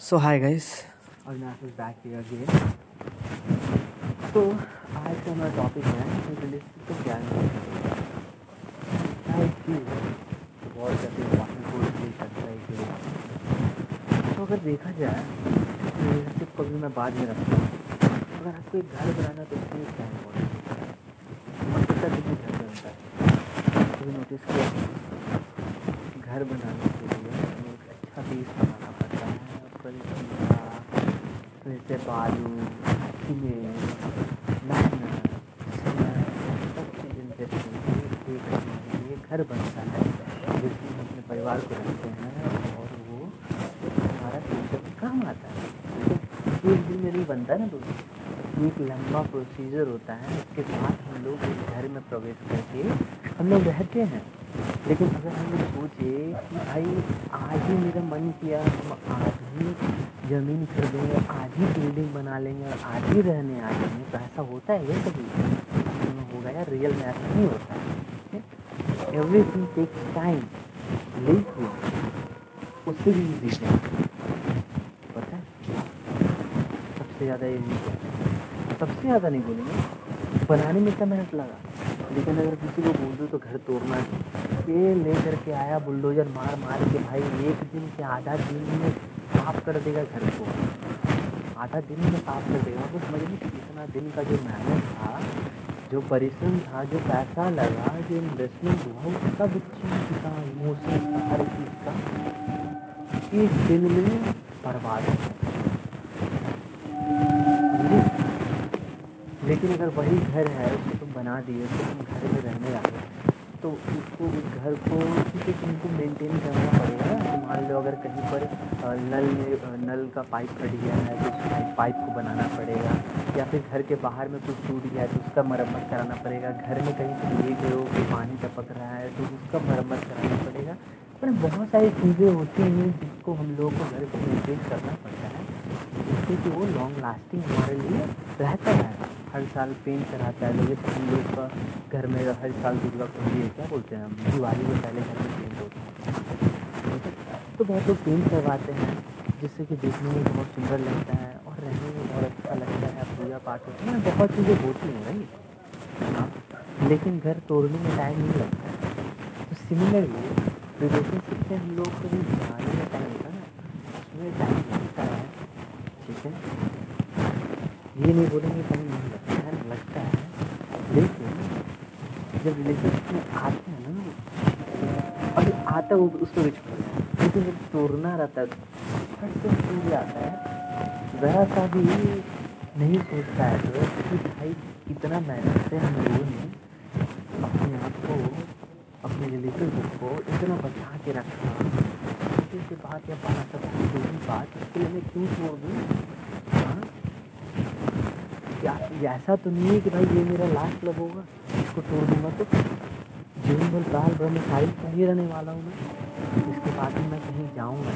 So hi guys Avinash is back here again तो आज का हमारा टॉपिक है रिलेटेड टू ज्ञान क्या है बहुत ज़्यादा इंपॉर्टेंट रोल प्ले करता है कि तो अगर देखा जाए तो रिलेशनशिप को भी मैं बाद में रखता हूँ। अगर आपको एक घर बनाना तो लिए क्या इम्पोर्टेंट है। घर बनता है। नोटिस किया। घर बनाने के लिए एक अच्छा बेस बनाना फिर से बालू सीमेंट घर बनता है जिसमें हम अपने परिवार को रखते हैं और वो हमारा फ्यूचर में काम आता है एक दिन में नहीं बनता ना दोस्तों एक लंबा प्रोसीजर होता है उसके बाद हम लोग उस घर में प्रवेश करके हम लोग रहते हैं। लेकिन अगर हम लोग सोचे कि भाई, आज ही मेरा मन किया, हम आज ही ज़मीन खरीदेंगे, आज ही बिल्डिंग बना लेंगे और आज ही रहने आ जाएँगे तो ऐसा होता है ये कभी? होगा यार रियल में ऐसा नहीं होता। है? एवरी थिंग टेक्स टाइम लेकिन उससे भी ईजी है। पता है? सबसे ज़्यादा है। सबसे ज़्यादा नहीं बोलेंगे। बनाने में क्या मेहनत लगा। लेकिन अगर किसी को बोल दो तो घर तोड़ना ये ले करके आया बुलडोजर मार मार के भाई, एक दिन के आधा दिन में साफ़ कर देगा घर को। आधा दिन में साफ़ कर देगा। तो समझ लीजिए इतना दिन का जो मेहनत था, जो परिश्रम था, जो पैसा लगा, जो इन्वेस्टमेंट हुआ, वो सब चीज़ का इमोशन का, हर चीज़ का, एक दिन में बर्बाद हो लेकिन अगर वही घर है, उसको तुम बना दिए तो तुम घर में रहने आए तो उसको उस घर को क्योंकि तुमको मेंटेन करना पड़ेगा मान लो अगर कहीं पर नल में नल का पाइप कट गया है तो उस पाइप को बनाना पड़ेगा, या फिर घर के बाहर में कुछ टूट गया है तो उसका मरम्मत कराना पड़ेगा। घर में कहीं पर ले गए हो कि पानी टपक रहा है तो उसका मरम्मत कराना पड़ेगा। पर बहुत सारी चीज़ें होती हैं जिसको हम लोगों को घर को मेंटेन करना पड़ता है। जिससे कि वो लॉन्ग लास्टिंग हमारे लिए रहता है। हर साल पेंट कराता है जैसे हम लोग का घर में हर साल दुर्गा पूजा क्या बोलते हैं हम? दिवाली में पहले घर में पेंट होता है। तो बहुत लोग पेंट करवाते हैं, जिससे कि देखने में बहुत सुंदर लगता है और रहने में बहुत अच्छा लगता है, पूजा पाठ होता है, बहुत चीज़ें होती हैं भाई। हाँ लेकिन घर तोड़ने में टाइम नहीं लगता है। तो सिमिलरली रिलेशनशिप में हम लोग को भी बनाने में टाइम होता है ना, उसमें टाइम लगता है, ठीक है? ये नहीं बोलेंगे टाइम नहीं लगता है लगता है लेकिन जब रिलेशनशिप में आते हैं ना, अभी आता है उसको भी छोड़ लेकिन जब तोड़ना रहता है फट से टूट जाता है। ज़रा सा भी नहीं सोचता है तो कि भाई कितना मेहनत से हम लोगों ने अपने आप को, अपने रिलेशनशिप को इतना बचा के रखा। सी बात या छोटी बात इसके लिए मैं क्यों छोड़ दूँ? हाँ? ऐसा तो नहीं है कि भाई ये मेरा लास्ट लब होगा। इसको तोड़ दूँगा तो जीवन भर साल भर में साइड का ही रहने वाला हूँ मैं। इसके बाद ही मैं कहीं जाऊँगा।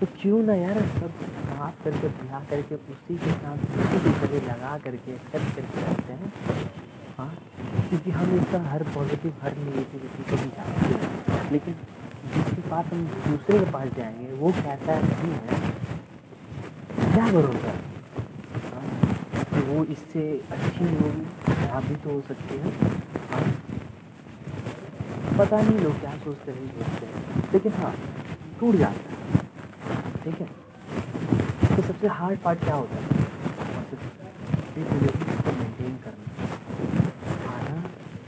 तो क्यों ना यार सब साफ़ करके ब्याह करके, उसी के साथ उसी के गले लगा करके एक्सेप्ट करके रहते हैं। हाँ क्योंकि हम इसका हर पॉजिटिव हर नेगेटिविटी को भी जानते हैं। लेकिन जिसके पास हम दूसरे के पास जाएँगे, वो कैसा नहीं है? क्या भरोसा कि वो इससे अच्छी होगी, खराब भी तो हो सकती है। पता नहीं लोग क्या सोचते नहीं सोचते हैं। लेकिन हाँ टूट जाता है। ठीक है? तो सबसे हार्ड पार्ट क्या होता है?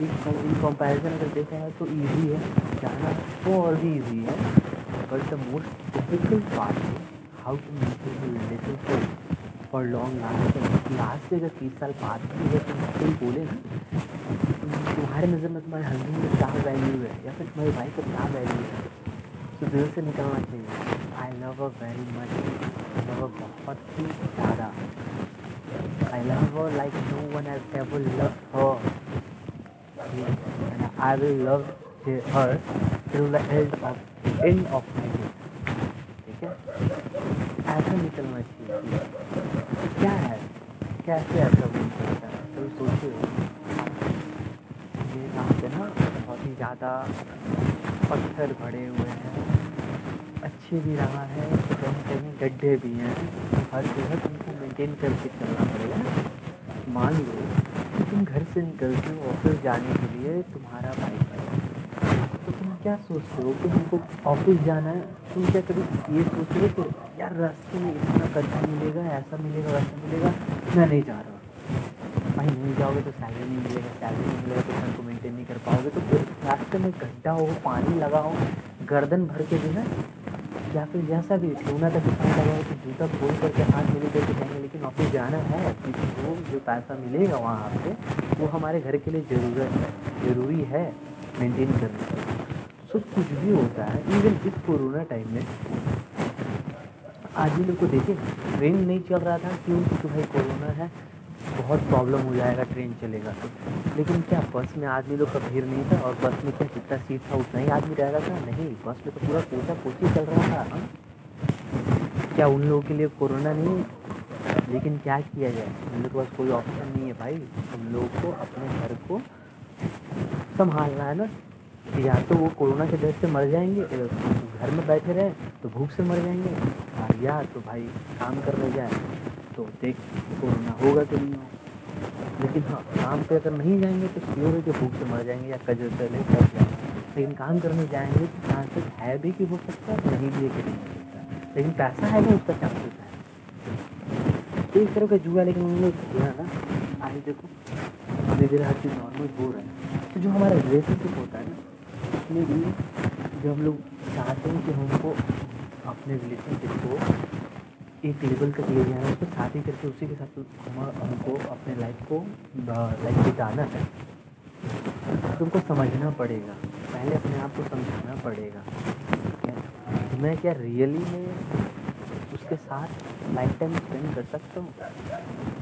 इन कंपैरिजन अगर देखा है तो इजी है। जाना वो और भी इजी है। But the most difficult part how to maintain relationship for long last last से अगर तीस साल बाद भी अगर तुम कोई बोले ना, तुम्हारे नज़र में तुम्हारे हस्बैंड में क्या वैल्यू है, या फिर तुम्हारी भाई का क्या वैल्यू है? तो दिल से निकलना चाहिए। I love a very much I love a बहुत ही ज़्यादा I love a like no one has ever love her I will love her till the end of end of my ठीक है? ऐसा निकलना चाहिए। क्या है कैसे ऐसा बोल सकता है? तो सोचिए। ये यहाँ पे ना बहुत ही ज़्यादा पत्थर भरे हुए हैं। अच्छी भी रहा है। तो कहीं कहीं गड्ढे भी हैं। हर जगह तुमको मेंटेन करके चलना पड़ेगा मान लो कि तुम घर से निकलते हो। ऑफ़िस जाने के लिए तुम्हारा बाइक है तुम क्या सोचते हो कि हमको ऑफ़िस जाना है? तुम क्या कभी ये सोच रहे हो कि यार रास्ते में इतना गड्ढा मिलेगा, ऐसा मिलेगा, वैसा मिलेगा? मैं नहीं जा रहा। भाई नहीं जाओगे तो सैलरी नहीं मिलेगा सैलरी नहीं मिलेगा तो घर को मेंटेन नहीं कर पाओगे। तो रास्ते में गड्ढा हो, पानी लगा हो, गर्दन भर के जो है या फिर जैसा भी सोना तक पानी लगा हो तो जूता खोल करके हाथ मिले करके जाएँगे लेकिन ऑफ़िस जाना है क्योंकि वो जो पैसा मिलेगा वहाँ पे वो हमारे घर के लिए ज़रूरत है, ज़रूरी है मेंटेन करने सब कुछ भी होता है इवन इस कोरोना टाइम में। आज ही लोग को देखे ट्रेन नहीं चल रहा था, क्यों? क्योंकि भाई कोरोना है, बहुत प्रॉब्लम हो जाएगा ट्रेन चलेगा तो। लेकिन क्या, बस में आदमी लोग का भीड़ नहीं था, और बस में क्या जितना सीट था, उतना ही आदमी रहेगा था? नहीं, बस में तो पूरा कोचा कोची चल रहा था। क्या उन लोगों के लिए कोरोना नहीं? लेकिन क्या किया जाए? उन लोग के पास कोई ऑप्शन नहीं है भाई। उन लोगों को, अपने घर को संभालना है ना। या तो वो कोरोना के डर से मर जाएँगे घर में बैठे रहें तो भूख से मर जाएँगे या तो भाई काम करने जाए तो देख कोरोना होगा कि नहीं होगा। लेकिन हाँ काम पे अगर नहीं जाएँगे तो श्योर है कि भूख से मर जाएँगे या कजर से ले कर जाएँगे। लेकिन काम करने जाएँगे तो चांसेस है भी कि हो सकता है, नहीं भी है कि नहीं हो सकता लेकिन पैसा है ना उसका चांसेस है? तो एक तरह का जुआ, लेकिन उन्होंने किया ना। आज देखो धीरे धीरे हर चीज़ नॉर्मल हो रहा है। तो जो हमारा रिलेशनशिप होता है ना उसमें भी जब हम लोग चाहते हैं कि हमको अपने रिलेशनशिप को एक लेवल तक ले जाना है उसको शादी करके उसी के साथ हम हमको अपने लाइफ को लाइफ बिताना है तुमको समझना पड़ेगा। पहले अपने आप को समझाना पड़ेगा। मैं क्या रियली में उसके साथ लाइफ टाइम स्पेंड कर सकता हूँ?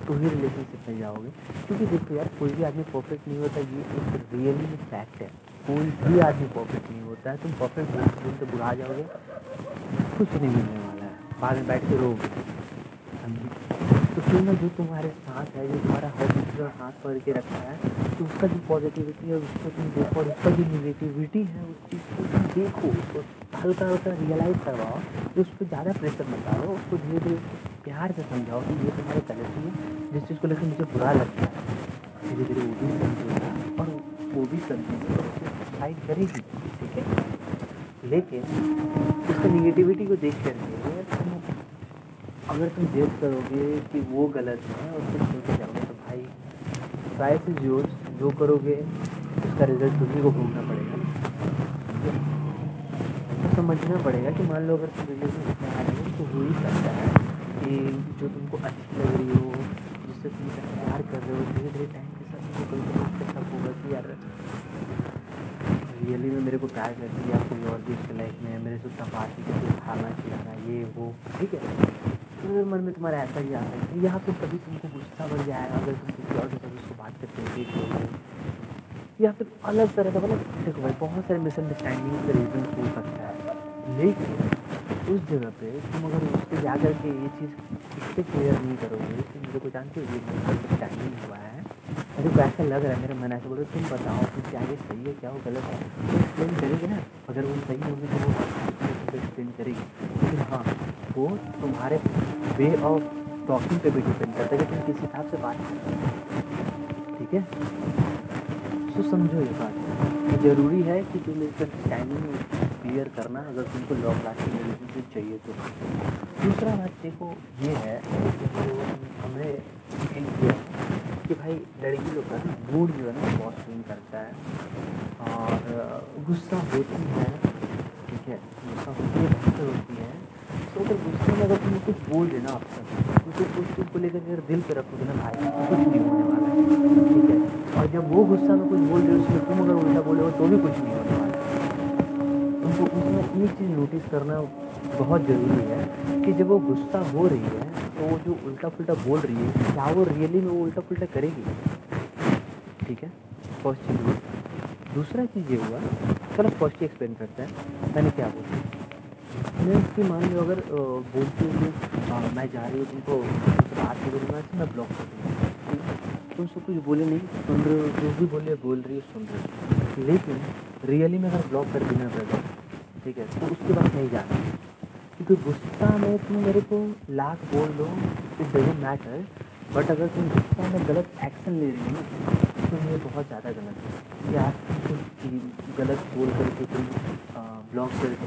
तो ही रिलेशनशिप में जाओगे। क्योंकि देखो यार, कोई भी आदमी परफेक्ट नहीं होता, ये एक रियली फैक्ट है। कोई भी आदमी परफेक्ट नहीं होता है, तुम परफेक्ट बोलते दिन बुढ़ा जाओगे। कुछ नहीं मिलने वाला है। बाद में बैठ के रोगे तो क्यों ना जो तुम्हारे साथ है, जो तुम्हारा हर दूसरा हाथ पकड़ के रखा है तो उसका जो पॉजिटिविटी है, उसको तुम देखो और उसका जो निगेटिविटी है, उस चीज़ को तुम देखो। उसको हल्का हल्का रियलाइज़ करवाओ कि उस पर ज़्यादा प्रेशर मत डालो, उसको धीरे धीरे प्यार से समझाओ कि ये तुम्हारी गलती है, जिस चीज़ को लेकर मुझे बुरा लगता है। धीरे धीरे वो भी समझेगा और वो भी समझेगी और उसको साइड करेगी, ठीक है? लेकिन उसका निगेटिविटी को देख करके अगर तुम जेद करोगे कि वो गलत है और तुम सोचे जाओगे तो भाई ट्राई से जो जो करोगे, उसका रिज़ल्ट तुम्हें को भोगना पड़ेगा। तो समझना पड़ेगा कि मान लो अगर तुम रिलेशन में इतना आ रही हो तो हो ही सकता है कि जो तुमको अच्छी लग रही हो, जिससे तुम प्यार कर रहे हो धीरे धीरे टाइम के कभी कभी होगा कि यार रियली में मेरे को प्यार करती है या कोई और भी उसके लाइफ में, मेरे से उतना पार्टी करके खाना खिलाना, ये, वो, ठीक है? तो मन में तुम्हारा ऐसा ही आता है यहाँ पे कभी तुमको गुस्सा बढ़ जाएगा अगर तुम किसी और के उसको बात करते हो। या फिर अलग तरह का मतलब देखो भाई, बहुत सारे मिसअंडरस्टैंडिंग का रीजन हो सकता है। लेकिन उस जगह पे तुम अगर उस पर जा कर के ये चीज़ इससे क्लियर नहीं करोगे तो मेरे को जानते हो ये मिसअंडरस्टैंडिंग हुआ है। मेरे को ऐसा लग रहा है मेरा मन, ऐसा बोल तुम बताओ कि क्या ये सही है, क्या वो गलत है? तो एक्सप्लेन करेगी ना, अगर वो सही होगी तो वो एक्सप्लेन करेगी। लेकिन हाँ वो तुम्हारे वे ऑफ़ टॉकिंग पे भी डिपेंड करता है कि तुम किस हिसाब से बात करते ठीक है? तो समझो ये बात। ज़रूरी है कि तुम इसका टाइमिंग क्लियर करना, अगर तुमको लॉन्ग लास्टिंग रिलेशनशिप चाहिए तो। दूसरा बात देखो ये है हमने कि भाई लड़की लोग का मूड जो है ना बहुत स्विंग करता है। और गुस्सा होती है, ठीक है? गुस्सा होती है, बेहतर होती है। तो अगर गुस्से में अगर तुम कुछ बोल देना आपसे तो उस चीज़ को लेकर अगर दिल पे रखोगे ना भाई, कुछ नहीं होने वाला है, ठीक है? और जब वो गुस्सा में कुछ बोल हो उसमें तुम अगर उल्टा बोले तो भी कुछ नहीं होने वाला तुमको उसमें एक चीज़ नोटिस करना बहुत ज़रूरी है कि जब वो गुस्सा हो रही है तो वो जो उल्टा पुल्टा बोल रही है, क्या वो रियली में वो उल्टा पुल्टा करेगी? ठीक है? फ़र्स्ट चीज़ हुआ दूसरा चीज़ ये हुआ, चलो फ़र्स्ट ही एक्सप्लेन करते हैं, मैंने क्या बोला? मैं उसकी मान लो अगर बोलती हूँ मैं जा रही हूँ तुमको, बात करूँगा तो मैं ब्लॉक कर दूँगा। तुम सब कुछ बोले नहीं सुन रहे हो जो भी बोले, बोल रही हो, सुन रहे हो। लेकिन रियली में अगर ब्लॉक कर देना पड़ेगा, ठीक है तो उसके बाद नहीं जाना क्योंकि गुस्सा में तुम मेरे को लाख बोल दो इट डजेंट मैटर बट अगर तुम गुस्सा में गलत एक्शन ले रही हो तो ये बहुत ज़्यादा गलत है। या गलत बोल करके तुम ब्लॉक करके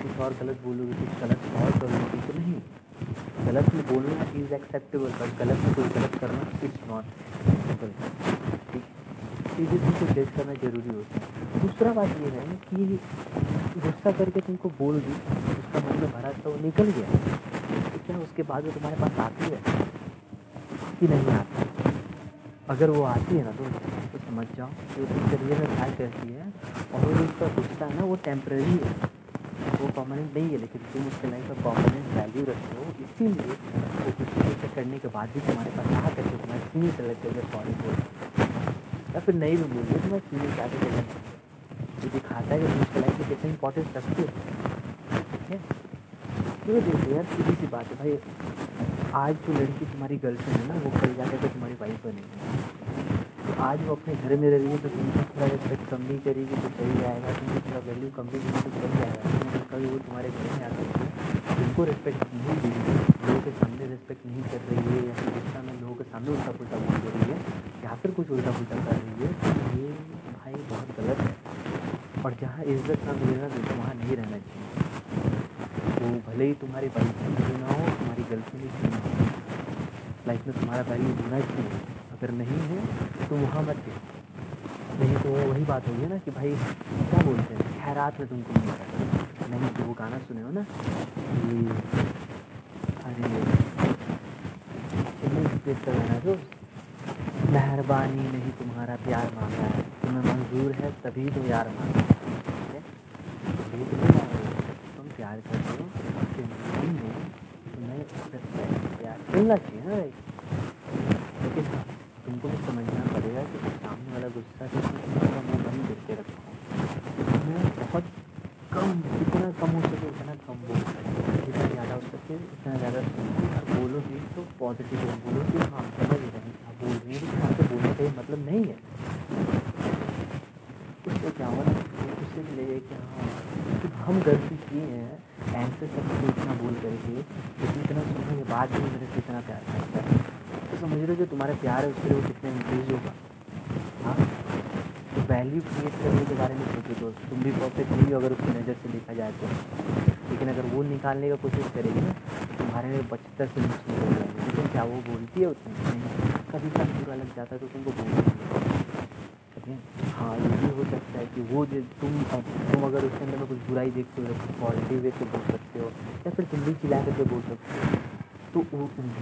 कुछ और गलत बोलोगे, कुछ गलत और करोगे तो नहीं। गलत में बोलना इज़ एक्सेप्टेबल बट गलत में कोई गलत करना इट्स नॉट एक्सेप्टेबल चीज़ें तुमको जज करना ज़रूरी होता है। दूसरा बात ये है कि गुस्सा करके तुमको बोल दी उसका मन में भरा था वो निकल गया। तो क्या उसके बाद वो तुम्हारे पास आती है कि नहीं आती? अगर वो आती है ना तो, तो समझ जाओ कि वो तुमसे में प्यार करती है और वो उसका गुस्सा है ना वो टेम्प्रेरी है। वो परमानेंट नहीं है लेकिन तुम उसके लाइफ का परमानेंट वैल्यू रखते हो। इसीलिए वो कुछ करने के बाद भी तुम्हारे पास आ करके तुम्हारे सीनियर सेलेक्ट करके सॉरी बोल या फिर नहीं भी बोलिए तो मैं सीनियर क्या करके ये दिखाता है कि तुम उसके लाइफ में कितना इंपॉर्टेंस रखते हो ठीक है? तो यार, सीधी सी बात है भाई। आज जो लड़की तुम्हारी गर्लफ्रेंड है ना, वो कल जाकर के तुम्हारी वाइफ बनेगी। तो आज वो अपने घर में रह रही है तो तुमसे थोड़ा रिस्पेक्ट कम भी करेगी तो सही जाएगा। तुमसे थोड़ा वैल्यू कम भी करेगी तो सही जाएगा। कभी वो तुम्हारे घर में आकर के तुमको रिस्पेक्ट नहीं दे रही लोगों के सामने रिस्पेक्ट नहीं कर रही है या फिर में लोगों के सामने उल्टा पुलटा बोल दे रही है या फिर कुछ उल्टा पुलटा कर रही है तो ये भाई बहुत गलत है। और जहाँ इज़्ज़त ना मिलेगा तो वहाँ नहीं रहना चाहिए। वो भले ही तुम्हारी वाइफ क्यों ना हो, तुम्हारी गलती ही क्यों ना हो लाइफ में तुम्हारा वैल्यू होना चाहिए। अगर नहीं है तो वहाँ मत गए नहीं तो वही बात होगी ना कि भाई, क्या बोलते हैं? खैरात में तुमको नहीं नहीं तो वो गाना सुने हो ना? कि जो मेहरबानी नहीं, तुम्हारा प्यार मांगा है। तुम्हें मंजूर है, तभी तो यार मांगा है। तभी तो तुम प्यार करते हो तुम्हें प्यार चाहिए ना लेकिन तुमको भी समझना पड़ेगा कि सामने वाला गुस्सा से तुम्हारा मुँह बंद करके रखो मैं बहुत कम जितना कम हो सके उतना कम बोल जितना ज़्यादा हो सके, उतना ज़्यादा बोलो भी तो पॉजिटिव बोलो कि हाँ समझ रहे हैं। आप बोल रही हैं। यहाँ से बोलने का मतलब नहीं है। उससे क्या हुआ उससे लगे कि हाँ हम गलती किए हैं, ऐसे सब इतना बोल करके लेकिन इतना सुनने के बाद भी मेरे से इतना प्यार करता है। तो समझ हो जो तुम्हारा प्यार है, उसके लिए वो कितना इंक्रीज होगा। हाँ? तो वैल्यू क्रिएट करने के बारे में सोचो तो तुम भी परफेक्ट नहीं हो अगर उसकी नज़र से देखा जाए तो। लेकिन अगर वो निकालने का कोशिश करेगी ना तो तुम्हारे में पचहत्तर से नुकसान हो जाएगी। लेकिन क्या वो बोलती है उतनी? कभी कभी बुरा लग जाता है तो तुमको बोलती है। हाँ ये भी हो सकता है कि वो जो तुम तुम अगर उसके अंदर में कुछ बुराई देखते हो पॉजिटिव वे से बोल सकते हो, या फिर तुम भी चिल्ला करके बोल सकते हो तो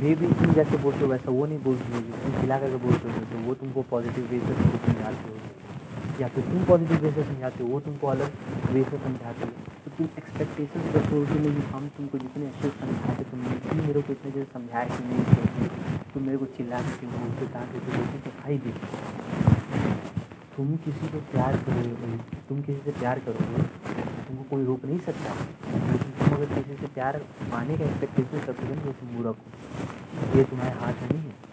ये भी तुम जैसे बोलते हो, वैसा वो नहीं बोलती होगी। तुम खिला करके बोलते हो तो वो तुमको पॉजिटिव वे से तुमको हो। या फिर तुम पॉजिटिव वे से समझाते हो वो तुमको अलग वे से समझाते हो। तो तुम एक्सपेक्टेशन रखते हो कि नहीं, हम तुमको जितने अच्छे समझाते तुमने तुम मेरे को इतने जैसे समझाया कि नहीं चाहिए तुम मेरे को चिल्ला के बोलते ताकि तो बोलते तो भाई देखो, तुम किसी को प्यार करोगे, तुम किसी से प्यार करोगे, तुमको कोई रोक नहीं सकता। लेकिन तुम अगर किसी से प्यार पाने का एक्सपेक्टेशन हो तो तुम बुरा को ये तुम्हारे हाथ में नहीं है।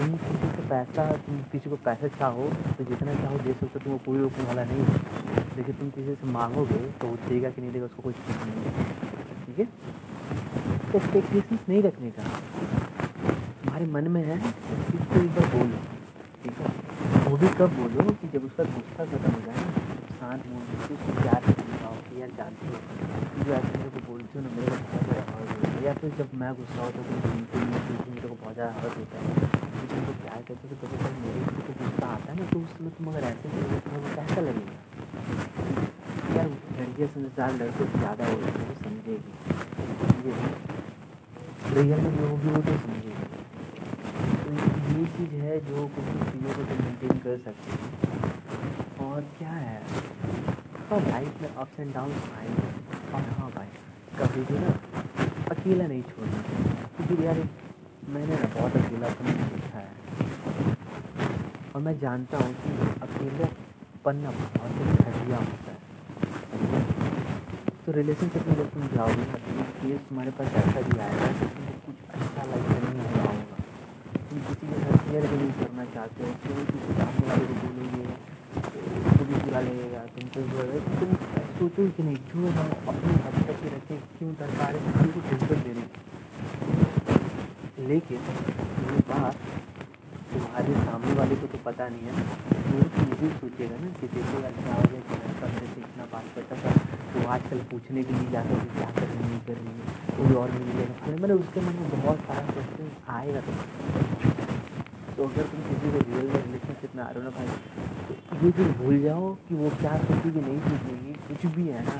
तुम किसी से पैसा तुम किसी को पैसा चाहो तो जितना चाहो दे सकते हो तुमको कोई रोकने वाला नहीं है। लेकिन तुम किसी से मांगोगे तो वो देगा कि नहीं देगा, उसको कोई नहीं है। ठीक है? तो एक्सपेक्टेशन नहीं रखने का। तुम्हारे मन में है इसको एक बार बोलो, ठीक है? वो भी कब बोलो कि जब उसका गुस्सा खत्म हो जाए शांत उसको प्यार कि यार जानती हो। जो ऐसे मेरे को बोलती हो ना, मेरे को बहुत ज़्यादा हर्ट होता है या फिर जब मैं गुस्सा होता हूँ तो हूँ तो मेरे को बहुत ज़्यादा हर्ट होता है। तो तुमको प्यार करते हो तो कभी कभी मेरे को तो गुस्सा आता है ना तो उस समय तुम अगर ऐसे करोगे तो तुम्हें कैसा लगेगा? यार लड़कियाँ समझदार लड़के ज़्यादा हो जाते वो समझेगी। रियल में जो होगी वो तो समझेगी। तो ये चीज़ है जो कुछ चीज़ों को तुम मेनटेन कर सकते हो। और क्या है? हाँ लाइफ में अप्स एंड डाउन आएँगे और हाँ भाई, कभी भी ना अकेला नहीं छोड़ना क्योंकि यार मैंने ना बहुत अकेलापन देखा है। और मैं जानता हूँ कि अकेले पन्ना बहुत ही घटिया होता है। तो रिलेशनशिप में जब तुम जाओगे ना तो केस तुम्हारे पास ऐसा भी आएगा कि तुमको कुछ अच्छा लाइफ में नहीं हो तुम किसी के साथ शेयर भी नहीं करना चाहते हो क्यों किसी सामने वाले को बोलोगे भी बुरा तुमको सोचो कि नहीं जो हम अपनी हद तक ही रखें क्यों दरकार है किसी को टेंशन दे रही लेकिन ये बात तुम्हारे सामने वाले को तो पता नहीं है। तो ये भी सोचेगा ना कि देखो यार क्या हो गया कि लड़का से इतना बात करता था। तो आजकल पूछने के लिए जाकर कि क्या कर रही नहीं कर रही है, कोई और मिलेगा मैंने उसके मन में बहुत सारा क्वेश्चन आएगा तो। तो अगर तुम किसी को रियल में रिलेशनशिप में आ रहे हो ना भाई तो ये चीज़ भूल जाओ कि वो क्या सोचेगी नहीं सोचेगी कुछ भी है ना।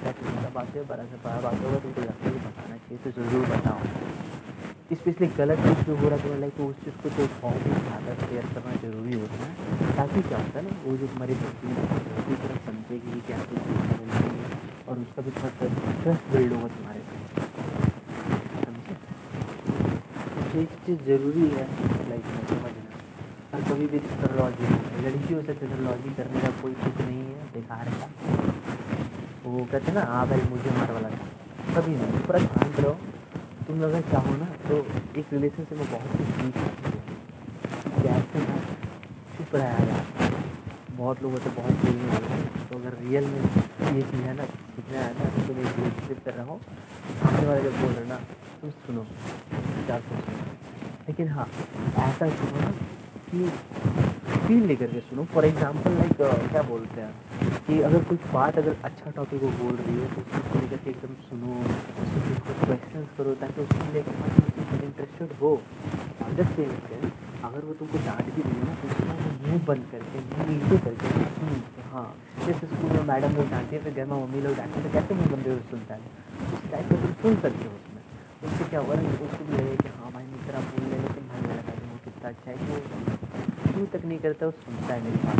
क्या छोटा बात है बड़ा से बड़ा बात होगा तुमको लगता है बताना चाहिए तो ज़रूर बताओ। स्पेशली गलत चीज़ जो हो रहा है लाइक तो उस चीज़ को तो बहुत ही ज़्यादा शेयर करना ज़रूरी होता है। ताकि क्या होता है ना, वो जो हमारी बच्ची दूसरी तरफ़ समझेगी क्या कुछ और उसका भी थोड़ा ट्रस्ट बिल्ड होगा तुम्हारे। पे समझे? तो एक चीज़ ज़रूरी है लाइफ में समझना और कभी भी टेक्नोलॉजी लड़कियों से टेक्नोलॉजी करने का कोई कुछ नहीं है बेकार का। वो कहते हैं ना हाँ भाई मुझे मार वाला था कभी नहीं। पूरा शांत रहो। तुम अगर चाहो ना तो एक रिलेशनशिप में बहुत कुछ सीख सकते हो। कैसे ना चुप रहा यार बहुत लोगों से बहुत बोलने वाले हैं। तो अगर रियल में ये चीज़ है ना, सीखना है ना तो तुम एक रिलेशनशिप कर रहा। हो सामने वाले जब बोल रहे ना, तुम सुनो, क्या सोचो। लेकिन हाँ ऐसा सुनो ना कि फील लेकर के सुनो। फॉर एग्ज़ाम्पल लाइक क्या बोलते हैं? कि अगर कुछ बात अगर अच्छा टॉपिक वो बोल रही है तो उसको लेकर के एकदम सुनो। उसको क्वेश्चन करो ताकि उसको लेकर इंटरेस्टेड हो। जस्ट से अगर वो तुमको डांट भी है ना तो उसका मुँह बंद करके, मुँह नीचे करके हाँ जैसे स्कूल में मैडम लोग डांटती है, फिर घर में मम्मी लोग डांटते हैं तो कैसे मुँह बंदे सुनता है? उस टाइप का तुम सुन सकते हो उसमें। उससे क्या हुआ उसको भी लगे कि हाँ भाई मित्र बोल रहे लेकिन भाई मेरा वो कितना अच्छा है कि क्यों तक नहीं करता, वो सुनता है मेरी बात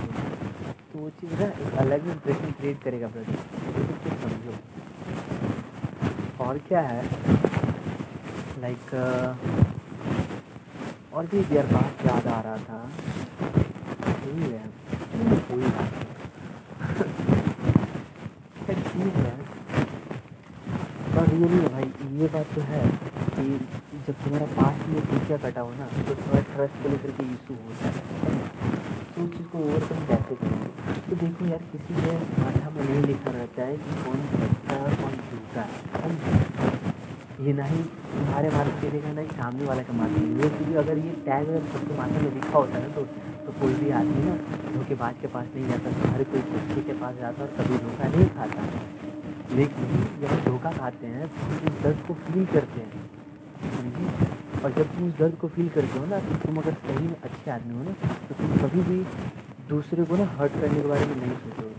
तो वो चीज़ ना एक अलग इंप्रेशन क्रिएट करेगा ब्रदर तो समझो। और क्या है? लाइक और भी यार बात याद आ रहा था। है। कोई बात नहीं। ठीक है। पर रियली भाई ये बात तो है कि जब तुम्हारा पास में पीछा कटा हो ना तो थोड़ा ट्रस्ट को लेकर के इशू है तो उस चीज़ को ओवरकम कैसे करेंगे? तो देखो यार, किसी के माथा में नहीं लिखा रहता है कि कौन सच्चा है, कौन झूठा है ये ना ही तुम्हारे माथे पे लिखा, ना ही सामने वाले का माथे ये क्योंकि अगर ये टैग अगर सबके माथे में लिखा होता है ना तो तो कोई भी आदमी ना धोखेबाज के पास नहीं जाता, हर कोई सच्चे के पास जाता और कभी धोखा नहीं खाता। लेकिन जब धोखा खाते हैं तो उस दर्द को फील करते हैं। समझिए और जब तुम उस दर्द को फील करते हो ना तो तुम अगर सही में अच्छे आदमी हो ना तो तुम कभी भी दूसरे को ना हर्ट करने के बारे में नहीं सोचोगे।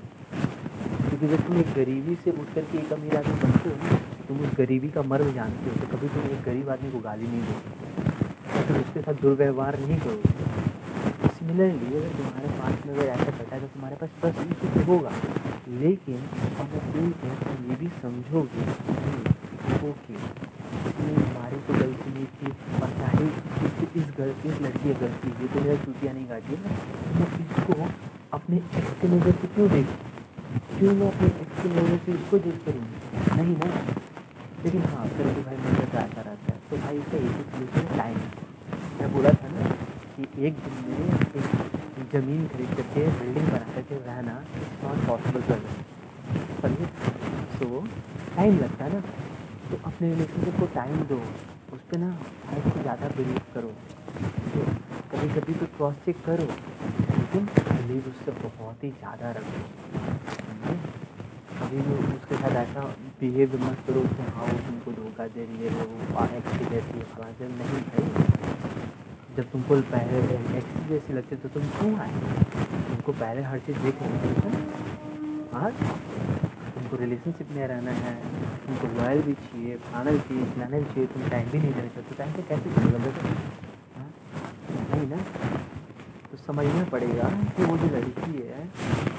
क्योंकि जब तुम एक गरीबी से उठ करके एक अमीर आदमी बनते हो ना तुम उस गरीबी का मर्म जानते हो तो कभी तुम एक गरीब आदमी को गाली नहीं दोगे। तो उसके साथ दुर्व्यवहार नहीं करोगे। सिमिलरली अगर तुम्हारे पास में अगर ऐसा कटा है तो तुम्हारे पास बस इशू होगा। लेकिन अगर तुम ये भी समझोगे ओके हमारी तो गलती नहीं थी और चाहे इस गलती, इस लड़की की गलती ये तो मेरा चूतिया नहीं काटी ना? तो इसको अपने एक्स के नज़र से क्यों देख? क्यों मैं अपने एक्स की नज़र से इसको देख करूँगी नहीं ना। लेकिन हाँ फिर भी भाई मेरे तो ऐसा रहता है तो भाई इसका एक ही टाइम मैं बोला था ना कि एक दिन में एक ज़मीन खरीद करके बिल्डिंग बना करके रहना नॉट पॉसिबल कर समझे सो टाइम लगता है ना। तो अपने रिलेशनशिप को टाइम दो। उस पर ना हद से ज़्यादा बिलीव करो। तो कभी कभी तो क्रॉस चेक करो। लेकिन बिलीव उससे बहुत ही ज़्यादा रखो। कभी भी उसके साथ ऐसा बिहेव मत करो कि हाँ वो तुमको धोखा दे रही है, वो एक्स जैसी है नहीं भाई। जब तुमको पहले एक्स जैसी लगती तो तुम क्यों आए? तुमको पहले हर चीज़ देख लेना हाँ तुमको रिलेशनशिप में रहना है, तुमको लॉयल भी चाहिए, खाना भी चाहिए, खिलाना भी चाहिए, तुम टाइम भी नहीं देना चाहते टाइम पे कैसे चलेगा बेटा हाँ? नहीं ना? तो समझना पड़ेगा कि वो जो लड़की है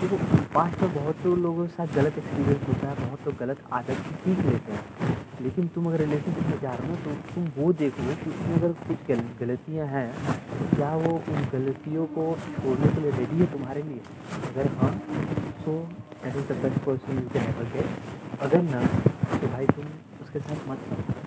कि वो पास्ट में बहुत तो लोगों के साथ गलत एक्सपीरियंस होता है, बहुत लोग गलत आदत सीख लेते हैं। लेकिन तुम अगर रिलेशनशिप में जा रहे हो तो तुम वो देखो कि उसमें अगर कुछ गल, गलतियाँ हैं तो क्या वो उन गलतियों को छोड़ने के लिए रेडी है तुम्हारे लिए? अगर हाँ तो that the best person you can ever get अगर ना तो भाई तुम उसके साथ मत करो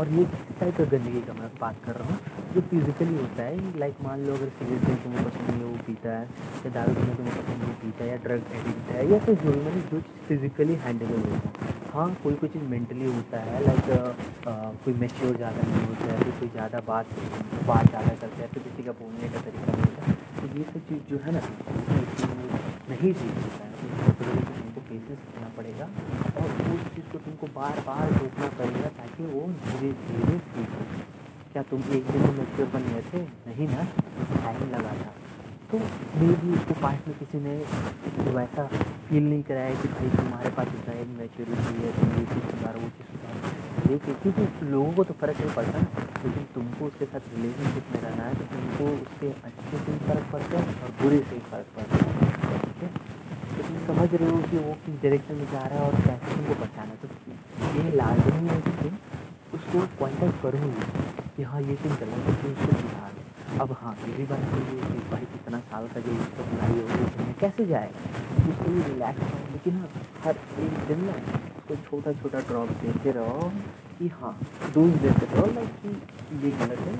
और ये किस टाइप का गंदगी का मैं बात कर रहा हूँ जो फिज़िकली होता है लाइक मान लो अगर सिगरेट तुम्हें पसंद नहीं है वो पीता है या दारू पीना तुम्हें पसंद नहीं पीता है या ड्रग एडिक्ट है या फिर मतलब जो फिज़िकली हैंडलेबल होता है। हाँ कोई कोई चीज़ मेंटली होता है लाइक कोई मेच्योर ज़्यादा नहीं होता है, फिर कोई ज़्यादा बात बात ज़्यादा करता है तो किसी का बोलने का तरीका नहीं होता तो ये सब चीज़ जो है ना, नहीं सीख होता है। तो तुमको पेशेंस रखना पड़ेगा और उस चीज़ को तुमको बार बार रोकना पड़ेगा ताकि वो धीरे धीरे सीखे क्या तुम एक दिन में मेच्योर बन गए थे? नहीं ना? टाइम लगा था। तो मे भी उसको पास में किसी ने वैसा फील नहीं कराया कि भाई तुम्हारे पास इतना एक मेच्योरिटी है, तुम ये चीज़ सुधारो, वो चीज़ सुधारो। लेकिन क्योंकि लोगों को तो फ़र्क नहीं पड़ता ना लेकिन तुमको उसके साथ रिलेशनशिप में रहना है तो तुमको उसके अच्छे से ही फ़र्क पड़ता है और बुरे से ही फ़र्क पड़ता है। ठीक है? तो तुम समझ रहे हो कि वो किस डायरेक्शन में जा रहा है और कैसे तुमको बचाना तो ये लाजमी है कि तुम उसको पॉइंट आउट करोगे कि हाँ ये तुम करना तो तुम उसको सुधार अब हाँ ये भी बात सही है कि भाई कितना साल का जो उसका बुराई हो गई कैसे जाएगा? उसको भी रिलैक्स हो लेकिन हाँ हर एक दिन ना उसको छोटा छोटा ड्रॉप देते रहो कि हाँ डोज देते रहो लाइक कि ये गलत है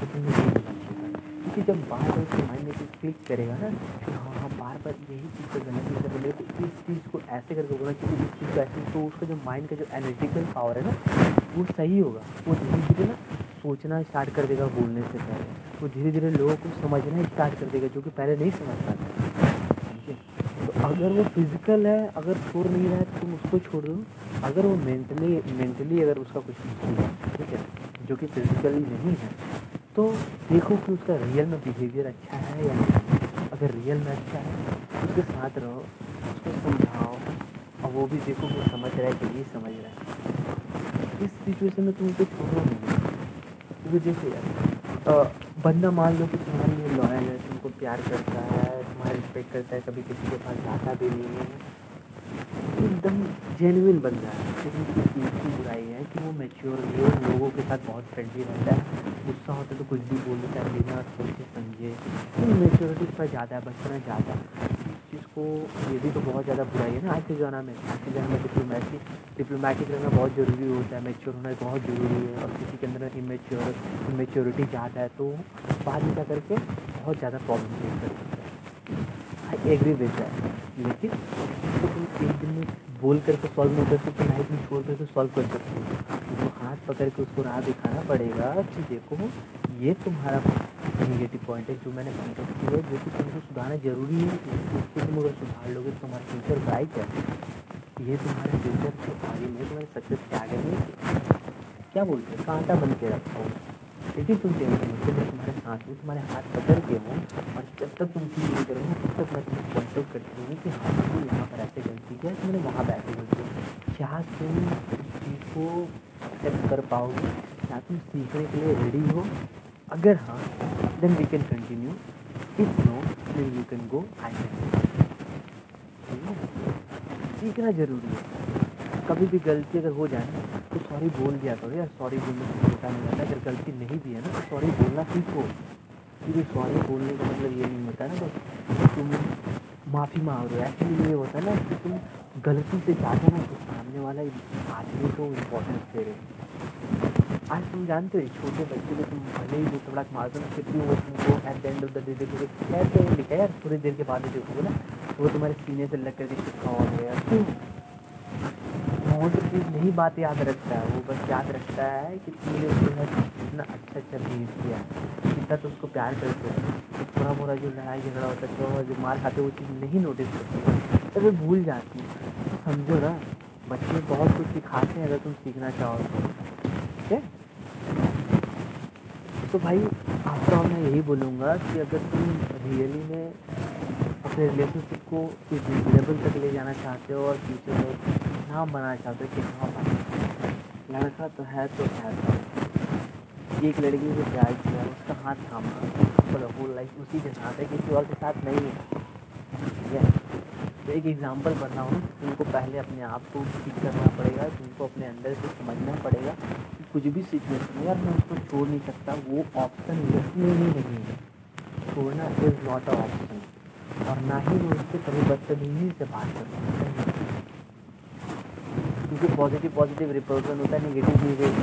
करना चाहिए क्योंकि जब बार बार उसके माइंड में क्लिक करेगा ना, कि हाँ हाँ बार बार यही चीज़ को गलत नहीं कर रहे तो इस चीज़ को ऐसे करके बोला क्योंकि इस चीज़ को ऐसे तो उसका जो माइंड का जो एनर्जिकल पावर है ना, वो सही होगा, वो धीरे धीरे ना सोचना स्टार्ट कर देगा बोलने से पहले। वो धीरे धीरे लोगों को समझना स्टार्ट कर देगा, जो कि पहले नहीं समझ पाता। ठीक है? तो अगर वो फ़िज़िकल है, अगर छोड़ नहीं रहा है तो तुम उसको छोड़ दो। अगर वो मेंटली मेंटली अगर उसका कुछ नहीं है, ठीक है? जो कि फिज़िकली नहीं है तो देखो कि उसका रियल में बिहेवियर अच्छा है या नहीं। अगर रियल में अच्छा है तो उसके साथ रहो, उसको समझाओ, और वो भी देखो वो समझ रहा है कि ये समझ रहा है। इस सिचुएशन में तुम कुछ छोड़ो नहीं। क्योंकि देखो यार बंदा मान लो कि तुम्हारे लिए लॉयल है, तुमको प्यार करता है, तुम्हारा रिस्पेक्ट करता है, कभी किसी के पास जाता भी नहीं है। एकदम जेनुइन बंदा है। लेकिन उसकी चीज़ की बुराई है कि वो मेच्योर नहीं है, लोगों के साथ बहुत फ्रेंडली रहता है। गुस्सा होता है तो कुछ भी बोलता है, बिना सोचे समझे। तो मेच्योरिटी पर ज़्यादा है बचपना ज़्यादा चीज़ को ये भी तो बहुत ज़्यादा बुराई है ना आज के ज़माना में। आज के ज़माने में डिप्लोमेटिक डिप्लोमेटिक रहना बहुत ज़रूरी होता है मेच्योर होना बहुत ज़रूरी है और किसी के अंदर इमेच्योर इमेच्योरिटी ज़्यादा है तो बाद में जा करके बहुत ज़्यादा प्रॉब्लम फेस कर सकता है। आई एग्री विद दैट लेकिन तो तुम एक दिन में बोल करके सॉल्व नहीं कर सकते लाइफ में छोड़ करके सॉल्व कर सकते हो। तो हाथ पकड़ के उसको राह दिखाना पड़ेगा कि देखो, ये तुम्हारा नेगेटिव पॉइंट है, जो मैंने आउट किया है, जो कि तुमको सुधारना ज़रूरी है उसको तुम अगर सुधार लोगे तो तुम्हारा फ्यूचर ब्राइट है। ये तुम्हारे फ्यूचर के आगे में तुम्हारे सक्सेस के आगे में क्या बोलते हैं? कांटा बन के रखा हो। लेकिन तुम टेंशन मत मैं तुम्हारे साथ में तुम्हारे हाथ पकड़ के हूँ, और जब तक तुम चीज़ नहीं करोगे तब तक मैं तुम्हें आउट करती हूँ कि हाँ तुम यहाँ पर ऐसे गलती किया तो मैंने वहाँ पर ऐसे गलती क्या तुम उस चीज़ को एक्सेप्ट कर पाओगे क्या तुम सीखने के लिए रेडी हो अगर हाँ then we can continue if no then you can go आई सीखना ज़रूरी है। कभी भी गलती अगर हो जाए तो सॉरी बोल दिया करो यार सॉरी बोलने से छोटा नहीं जाता अगर गलती नहीं भी है ना तो सॉरी बोलना सीखो। क्योंकि सॉरी बोलने का मतलब ये नहीं होता ना बस तुम माफ़ी मांग रहे हो। एक्चुअली ये होता है ना कि तुम गलती से ज़्यादा ना तो सामने वाला आदमी को इम्पोर्टेंस दे रहे आज तुम जानते हो छोटे बच्चे को तुम भले ही दो मार दो ना फिर भी वो तुमको at the end of the day देखोगे कैसे लिखा यार, थोड़ी देर के बाद ही देखोगे ना, वो तुम्हारे सीने से लग करके चिपका हो गया क्यों? वो तो चीज़ नहीं बात याद रखता है, वो बस याद रखता है कि तुमने उसके इतना अच्छा अच्छा बिहेव किया। कितना तो उसको प्यार करते हैं। तो थोड़ा मोड़ा जो लड़ाई झगड़ा होता है थोड़ा जो मार खाते वो चीज़ नहीं नोटिस करती तो वो भूल जाती है। समझो ना, बच्चे बहुत कुछ सिखाते हैं, अगर तुम सीखना चाहो तो ठीक है तो भाई ऑल मैं यही बोलूँगा कि अगर तुम रियली में अपने रिलेशनशिप को इस लेवल तक ले जाना चाहते हो और फ्यूचर में नाम बनाना चाहते हो कि हाँ भाई, लड़का तो है तो है तो एक लड़की को प्यार किया, उसका हाथ थामा फॉर होल लाइफ उसी के साथ है, किसी और के साथ नहीं है। ठीक है? तो एक एग्ज़ाम्पल बनना हूँ तुमको पहले अपने आप को ठीक करना पड़ेगा, तुमको अपने अंदर से समझना पड़ेगा। कुछ भी सिचुएशन यार मैं उसको छोड़ नहीं सकता, वो ऑप्शन इसमें ही नहीं है छोड़ना इज़ नॉट अ ऑप्शन और ना ही वो उससे कभी बदतमीजी से बात कर क्योंकि पॉजिटिव पॉजिटिव रिपोर्सन होता है निगेटिव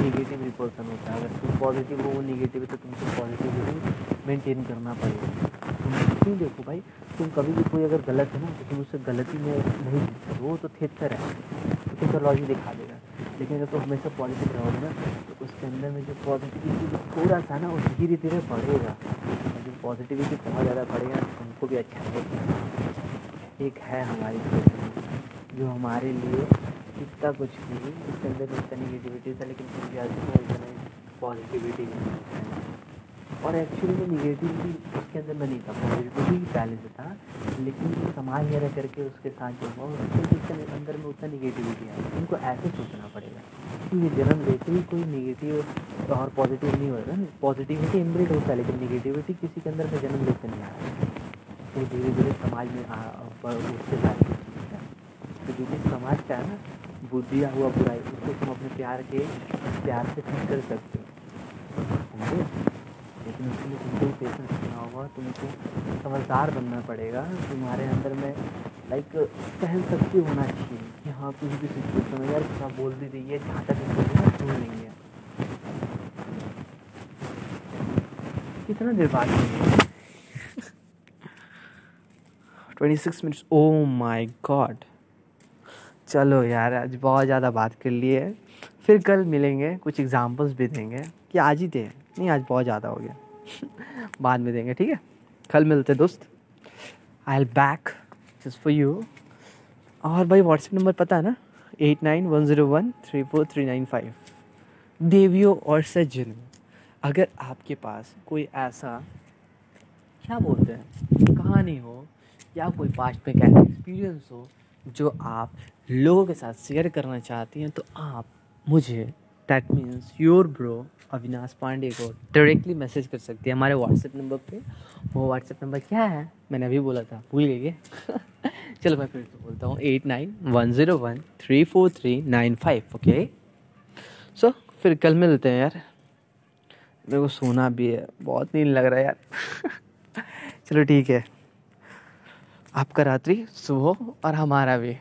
निगेटिव रिपोर्सन होता है। अगर तुम पॉजिटिव हो, वो निगेटिव है तो तुमको पॉजिटिविटी मेंटेन करना पड़ेगा। तुम क्यों देखो भाई, तुम कभी भी कोई अगर गलत है ना तो तुम उससे गलती में नहीं जीतते वो तो थिएटर है। तो दिखा देगा। लेकिन अगर तो हमेशा पॉजिटिव रहोगे ना तो उसके अंदर में जो पॉजिटिविटी थोड़ा सा ना, वो धीरे धीरे बढ़ेगा। जो पॉजिटिविटी बहुत ज़्यादा बढ़ेगा, हमको भी अच्छा लगेगा। एक है हमारी जो हमारे लिए कितना कुछ नहीं उसके अंदर इतना निगेटिविटी था, लेकिन फिर भी आज इतना पॉजिटिविटी और एक्चुअली में निगेटिविटी उसके अंदर में नहीं था पॉजिटिविटी ही पहले से था, लेकिन समाज में रह करके उसके साथ जो हुआ, उसके अंदर में उतना निगेटिविटी है उनको ऐसे सोचना पड़ेगा कि ये जन्म लेते ही कोई निगेटिव और पॉजिटिव नहीं होगा पॉजिटिविटी इम्ब्रिड होता है, लेकिन निगेटिविटी किसी के अंदर में जन्म लेते नहीं आ रहा है तो धीरे धीरे समाज में उसके साथ तो जो भी समाज का है ना, बुद्धिया हुआ, बुराई, उसको तुम अपने प्यार के, प्यार से ठीक कर सकते हो। उसके लिए तुमको पेशेंस रखना होगा तुमको समझदार बनना पड़ेगा। तुम्हारे अंदर में लाइक सहन शक्ति होना चाहिए कि हाँ कुछ भी सिचुएशन में यार कुछ बोल भी रही है, जहाँ तक सुन लेंगे कितना देर बाद twenty six minutes oh my god चलो यार, आज बहुत ज़्यादा बात कर लिए फिर कल मिलेंगे, कुछ एग्जांपल्स भी देंगे। कि आज ही दे? नहीं, आज बहुत ज़्यादा हो गया। बाद में देंगे, ठीक है? कल मिलते दोस्त। I'll back just for you और भाई व्हाट्सएप नंबर पता है ना? At nine one zero one three four three nine five देवियों और सज्जन, अगर आपके पास कोई ऐसा, क्या बोलते हैं, कहानी हो, या कोई पास्ट में क्या एक्सपीरियंस हो, जो आप लोगों के साथ शेयर करना चाहती हैं तो आप मुझे that means your bro Avinash Pandey को डायरेक्टली मैसेज कर सकती है हमारे व्हाट्सएप नंबर पे। वो व्हाट्सएप नंबर क्या है? मैंने अभी बोला था। भूल गए चलो मैं फिर से बोलता हूँ। Eight nine one zero one three four three nine five okay so फिर कल मिलते हैं यार। मेरे को सोना भी है। बहुत नींद लग रहा है यार। चलो ठीक है। आपका रात्रि सुबह और हमारा भी।